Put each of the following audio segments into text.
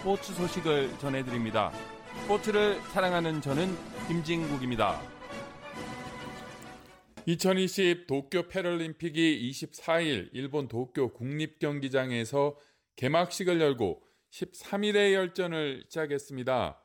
스포츠 소식을 전해드립니다. 스포츠를 사랑하는 저는 김진국입니다. 2020 도쿄 패럴림픽이 24일 일본 도쿄 국립경기장에서 개막식을 열고 13일의 열전을 시작했습니다.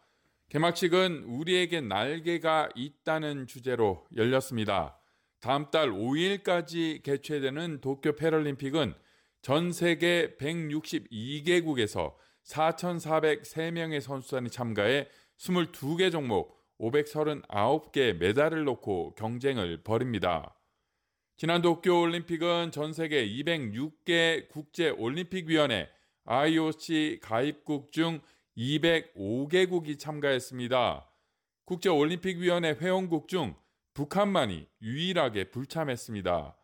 개막식은 우리에게 날개가 있다는 주제로 열렸습니다. 다음 달 5일까지 개최되는 도쿄 패럴림픽은 전 세계 162개국에서 4,403명의 선수단이 참가해 22개 종목 539개 메달을 놓고 경쟁을 벌입니다. 지난 도쿄 올림픽은 전 세계 206개 국제 올림픽 위원회 IOC 가입국 중 205개국이 참가했습니다. 국제 올림픽 위원회 회원국 중 북한만이 유일하게 불참했습니다.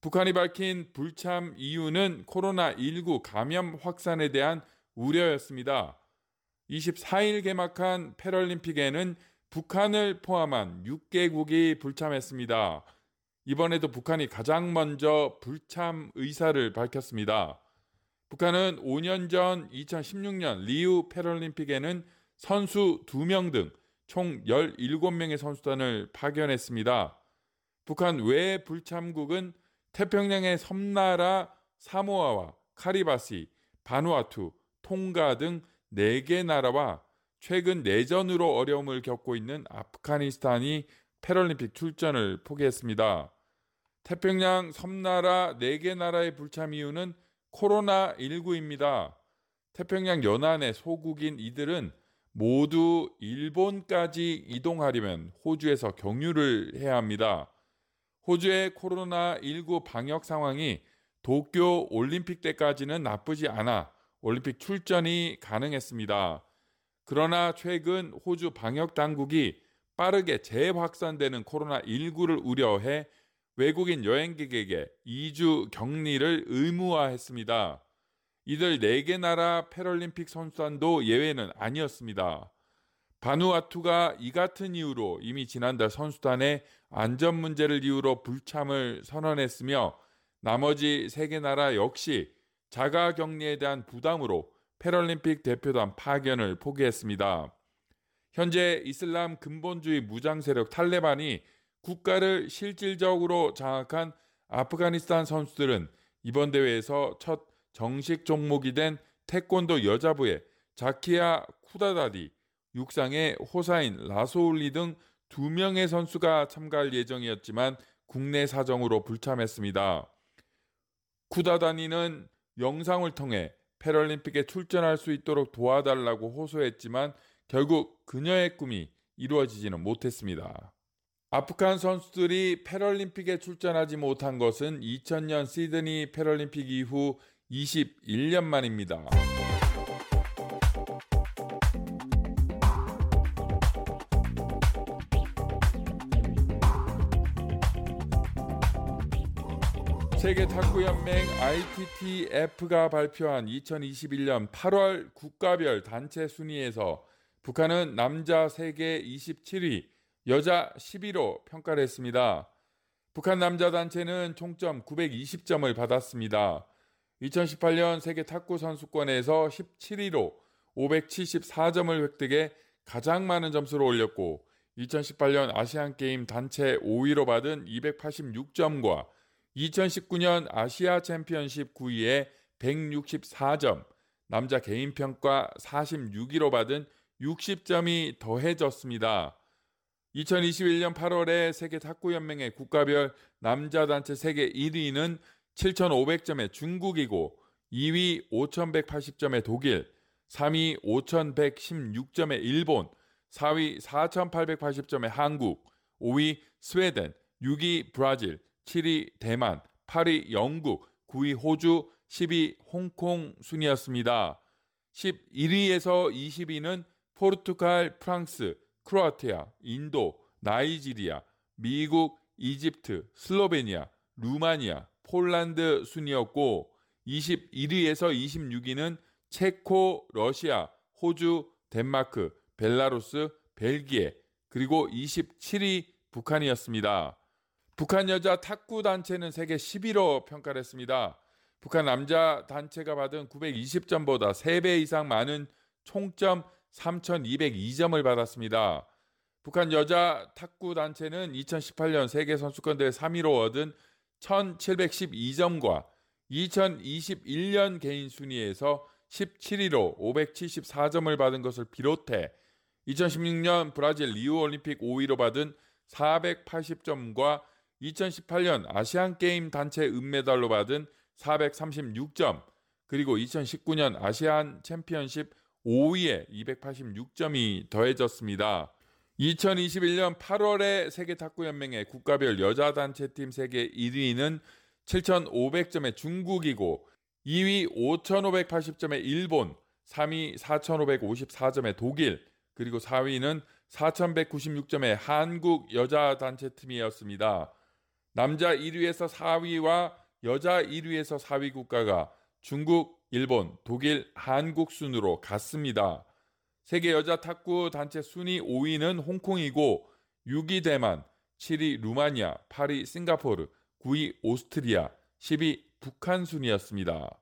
북한이 밝힌 불참 이유는 코로나19 감염 확산에 대한 우려였습니다. 24일 개막한 패럴림픽에는 북한을 포함한 6개국이 불참했습니다. 이번에도 북한이 가장 먼저 불참 의사를 밝혔습니다. 북한은 5년 전 2016년 리우 패럴림픽에는 선수 2명 등 총 17명의 선수단을 파견했습니다. 북한 외 불참국은 태평양의 섬나라 사모아와 카리바시, 바누아투, 통가 등 4개 나라와 최근 내전으로 어려움을 겪고 있는 아프가니스탄이 패럴림픽 출전을 포기했습니다. 태평양 섬나라 4개 나라의 불참 이유는 코로나19입니다. 태평양 연안의 소국인 이들은 모두 일본까지 이동하려면 호주에서 경유를 해야 합니다. 호주의 코로나19 방역 상황이 도쿄 올림픽 때까지는 나쁘지 않아 올림픽 출전이 가능했습니다. 그러나 최근 호주 방역 당국이 빠르게 재확산되는 코로나19를 우려해 외국인 여행객에게 2주 격리를 의무화했습니다. 이들 4개 나라 패럴림픽 선수단도 예외는 아니었습니다. 바누아투가 이 같은 이유로 이미 지난달 선수단의 안전 문제를 이유로 불참을 선언했으며 나머지 3개 나라 역시 자가 격리에 대한 부담으로 패럴림픽 대표단 파견을 포기했습니다. 현재 이슬람 근본주의 무장 세력 탈레반이 국가를 실질적으로 장악한 아프가니스탄 선수들은 이번 대회에서 첫 정식 종목이 된 태권도 여자부의 자키야 쿠다다디, 육상의 호사인 라소울리 등 두 명의 선수가 참가할 예정이었지만 국내 사정으로 불참했습니다. 쿠다다니는 영상을 통해 패럴림픽에 출전할 수 있도록 도와달라고 호소했지만 결국 그녀의 꿈이 이루어지지는 못했습니다. 아프간 선수들이 패럴림픽에 출전하지 못한 것은 2000년 시드니 패럴림픽 이후 21년 만입니다. 세계 탁구 연맹 ITTF가 발표한 2021년 8월 국가별 단체 순위에서 북한은 남자 세계 27위, 여자 11위로 평가를 했습니다. 북한 남자 단체는 총점 920점을 받았습니다. 2018년 세계 탁구 선수권에서 17위로 574점을 획득해 가장 많은 점수를 올렸고 2018년 아시안 게임 단체 5위로 받은 286점과 2019년 아시아 챔피언십 9위에 164점, 남자 개인 평가 46위로 받은 60점이 더해졌습니다. 2021년 8월에 세계 탁구연맹의 국가별 남자 단체 세계 1위는 7,500점의 중국이고 2위 5,180점의 독일, 3위 5,116점의 일본, 4위 4,880점의 한국, 5위 스웨덴, 6위 브라질, 7위 대만, 8위 영국, 9위 호주, 10위 홍콩 순이었습니다. 11위에서 20위는 포르투갈, 프랑스, 크로아티아, 인도, 나이지리아, 미국, 이집트, 슬로베니아, 루마니아, 폴란드 순이었고 21위에서 26위는 체코, 러시아, 호주, 덴마크, 벨라루스, 벨기에, 그리고 27위 북한이었습니다. 북한 여자 탁구 단체는 세계 11호 평가를 했습니다. 북한 남자 단체가 받은 920점보다 3배 이상 많은 총점 3,202점을 받았습니다. 북한 여자 탁구 단체는 2018년 세계 선수권대회 3위로 얻은 1,712점과 2021년 개인 순위에서 17위로 574점을 받은 것을 비롯해 2016년 브라질 리우 올림픽 5위로 받은 480점과 2018년 아시안 게임 단체 은메달로 받은 436점 그리고 2019년 아시안 챔피언십 5위에 286점이 더해졌습니다. 2021년 8월에 세계 탁구 연맹의 국가별 여자 단체팀 세계 1위는 7,500점의 중국이고 2위 5,580점의 일본, 3위 4,554점의 독일, 그리고 4위는 4,196점의 한국 여자 단체팀이었습니다. 남자 1위에서 4위와 여자 1위에서 4위 국가가 중국, 일본, 독일, 한국 순으로 같습니다. 세계 여자 탁구 단체 순위 5위는 홍콩이고 6위 대만, 7위 루마니아, 8위 싱가포르, 9위 오스트리아, 10위 북한 순이었습니다.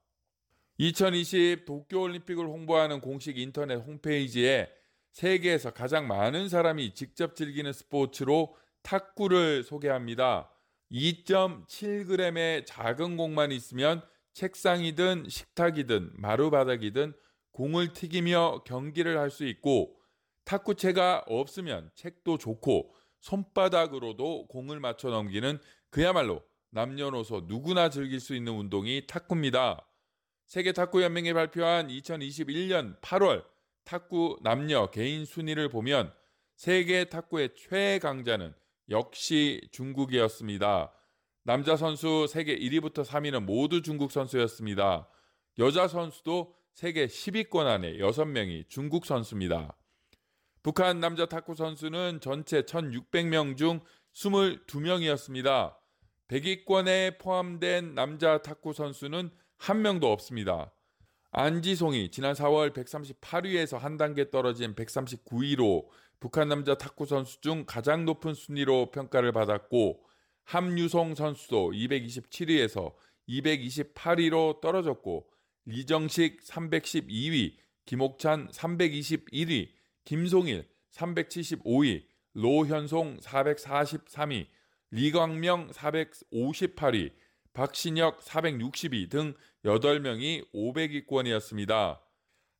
2020 도쿄올림픽을 홍보하는 공식 인터넷 홈페이지에 세계에서 가장 많은 사람이 직접 즐기는 스포츠로 탁구를 소개합니다. 2.7g의 작은 공만 있으면 책상이든 식탁이든 마루바닥이든 공을 튀기며 경기를 할 수 있고 탁구채가 없으면 책도 좋고 손바닥으로도 공을 맞춰 넘기는 그야말로 남녀노소 누구나 즐길 수 있는 운동이 탁구입니다. 세계 탁구 연맹이 발표한 2021년 8월 탁구 남녀 개인 순위를 보면 세계 탁구의 최강자는 역시 중국이었습니다. 남자 선수 세계 1위부터 3위는 모두 중국 선수였습니다. 여자 선수도 세계 10위권 안에 6명이 중국 선수입니다. 북한 남자 탁구 선수는 전체 1,600명 중 22명이었습니다. 100위권에 포함된 남자 탁구 선수는 한 명도 없습니다. 안지송이 지난 4월 138위에서 한 단계 떨어진 139위로 북한 남자 탁구 선수 중 가장 높은 순위로 평가를 받았고 함유송 선수도 227위에서 228위로 떨어졌고 리정식 312위, 김옥찬 321위, 김송일 375위, 로현송 443위, 리광명 458위, 박신혁 460위 등 8명이 500위권이었습니다.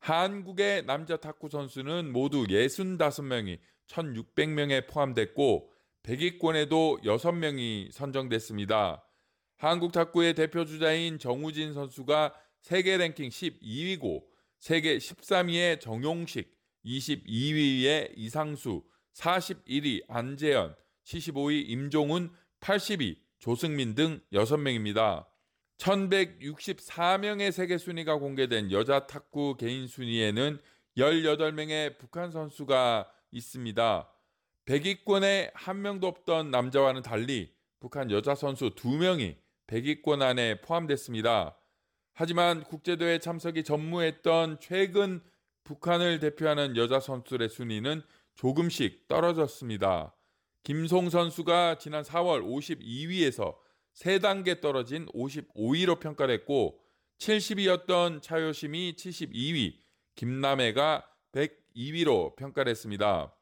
한국의 남자 탁구 선수는 모두 65명이 1600명에 포함됐고 100위권에도 6명이 선정됐습니다. 한국 탁구의 대표 주자인 정우진 선수가 세계 랭킹 12위고 세계 13위의 정용식, 22위의 이상수, 41위 안재현, 75위 임종훈, 80위 조승민 등 6명입니다. 1164명의 세계 순위가 공개된 여자 탁구 개인 순위에는 18명의 북한 선수가 있습니다. 100위권에 한 명도 없던 남자와는 달리 북한 여자 선수 2명이 100위권 안에 포함됐습니다. 하지만 국제대회 참석이 전무했던 최근 북한을 대표하는 여자 선수들의 순위는 조금씩 떨어졌습니다. 김송 선수가 지난 4월 52위에서 3단계 떨어진 55위로 평가됐고 70위였던 차요심이 72위, 김남혜가 102위로 평가됐습니다.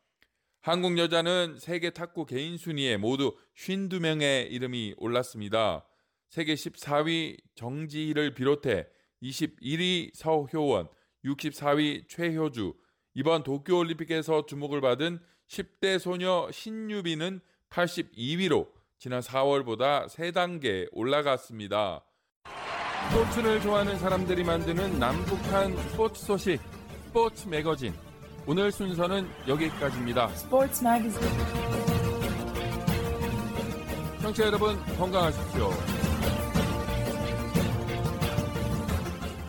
한국 여자는 세계 탁구 개인 순위에 모두 52명의 이름이 올랐습니다. 세계 14위 정지희를 비롯해 21위 서효원, 64위 최효주, 이번 도쿄올림픽에서 주목을 받은 10대 소녀 신유비는 82위로 지난 4월보다 3단계 올라갔습니다. 스포츠를 좋아하는 사람들이 만드는 남북한 스포츠 소식, 스포츠 매거진. 오늘 순서는 여기까지입니다. Sports Magazine. 청취자 여러분 건강하십시오.